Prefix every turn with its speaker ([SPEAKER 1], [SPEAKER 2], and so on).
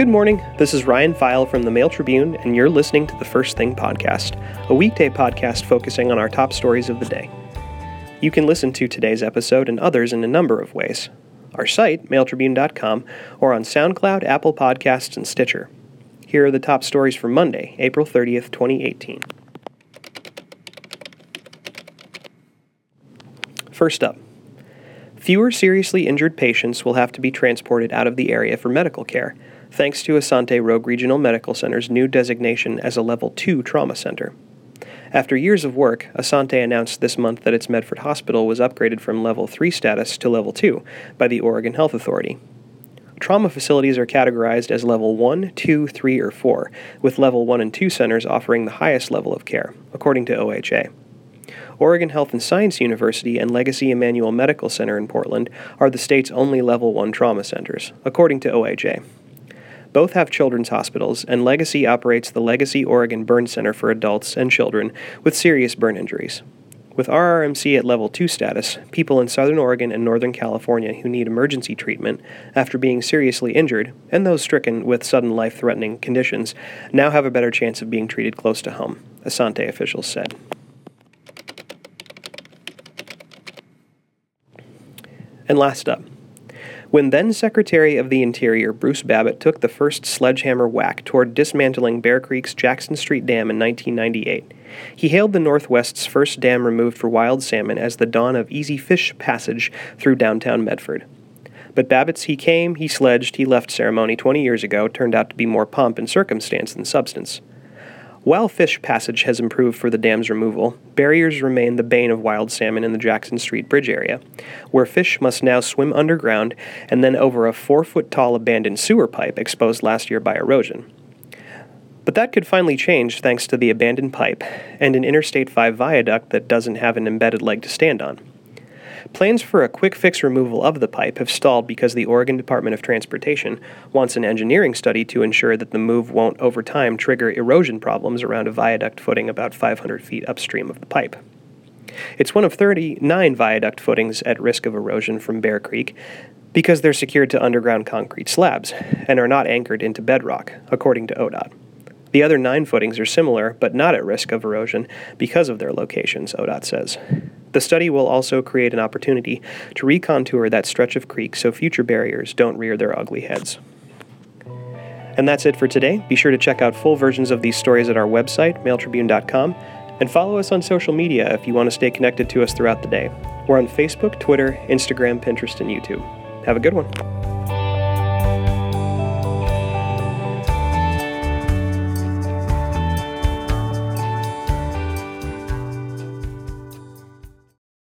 [SPEAKER 1] Good morning. This is Ryan Pfeil from the Mail Tribune, and you're listening to the First Thing Podcast, a weekday podcast focusing on our top stories of the day. You can listen to today's episode and others in a number of ways our site, mailtribune.com, or on SoundCloud, Apple Podcasts, and Stitcher. Here are the top stories for Monday, April 30th, 2018. First up, fewer seriously injured patients will have to be transported out of the area for medical care, thanks to Asante Rogue Regional Medical Center's new designation as a Level 2 trauma center. After years of work, Asante announced this month that its Medford Hospital was upgraded from Level 3 status to Level 2 by the Oregon Health Authority. Trauma facilities are categorized as Level 1, 2, 3, or 4, with Level 1 and 2 centers offering the highest level of care, according to OHA. Oregon Health and Science University and Legacy Emanuel Medical Center in Portland are the state's only Level 1 trauma centers, according to OHA. Both have children's hospitals, and Legacy operates the Legacy Oregon Burn Center for adults and children with serious burn injuries. With RRMC at level 2 status, people in Southern Oregon and Northern California who need emergency treatment after being seriously injured, and those stricken with sudden life threatening conditions, now have a better chance of being treated close to home, Asante officials said. And last up, when then Secretary of the Interior Bruce Babbitt took the first sledgehammer whack toward dismantling Bear Creek's Jackson Street Dam in 1998, he hailed the Northwest's first dam removed for wild salmon as the dawn of easy fish passage through downtown Medford. But Babbitt's he came, he sledged, he left ceremony 20 years ago turned out to be more pomp and circumstance than substance. While fish passage has improved for the dam's removal, barriers remain the bane of wild salmon in the Jackson Street Bridge area, where fish must now swim underground and then over a four foot tall abandoned sewer pipe exposed last year by erosion. But that could finally change thanks to the abandoned pipe and an Interstate 5 viaduct that doesn't have an embedded leg to stand on. Plans for a quick fix removal of the pipe have stalled because the Oregon Department of Transportation wants an engineering study to ensure that the move won't over time trigger erosion problems around a viaduct footing about 500 feet upstream of the pipe. It's one of 39 viaduct footings at risk of erosion from Bear Creek because they're secured to underground concrete slabs and are not anchored into bedrock, according to ODOT. The other nine footings are similar, but not at risk of erosion because of their locations, ODOT says. The study will also create an opportunity to recontour that stretch of creek so future barriers don't rear their ugly heads. And that's it for today. Be sure to check out full versions of these stories at our website, mailtribune.com, and follow us on social media if you want to stay connected to us throughout the day. We're on Facebook, Twitter, Instagram, Pinterest, and YouTube. Have a good one.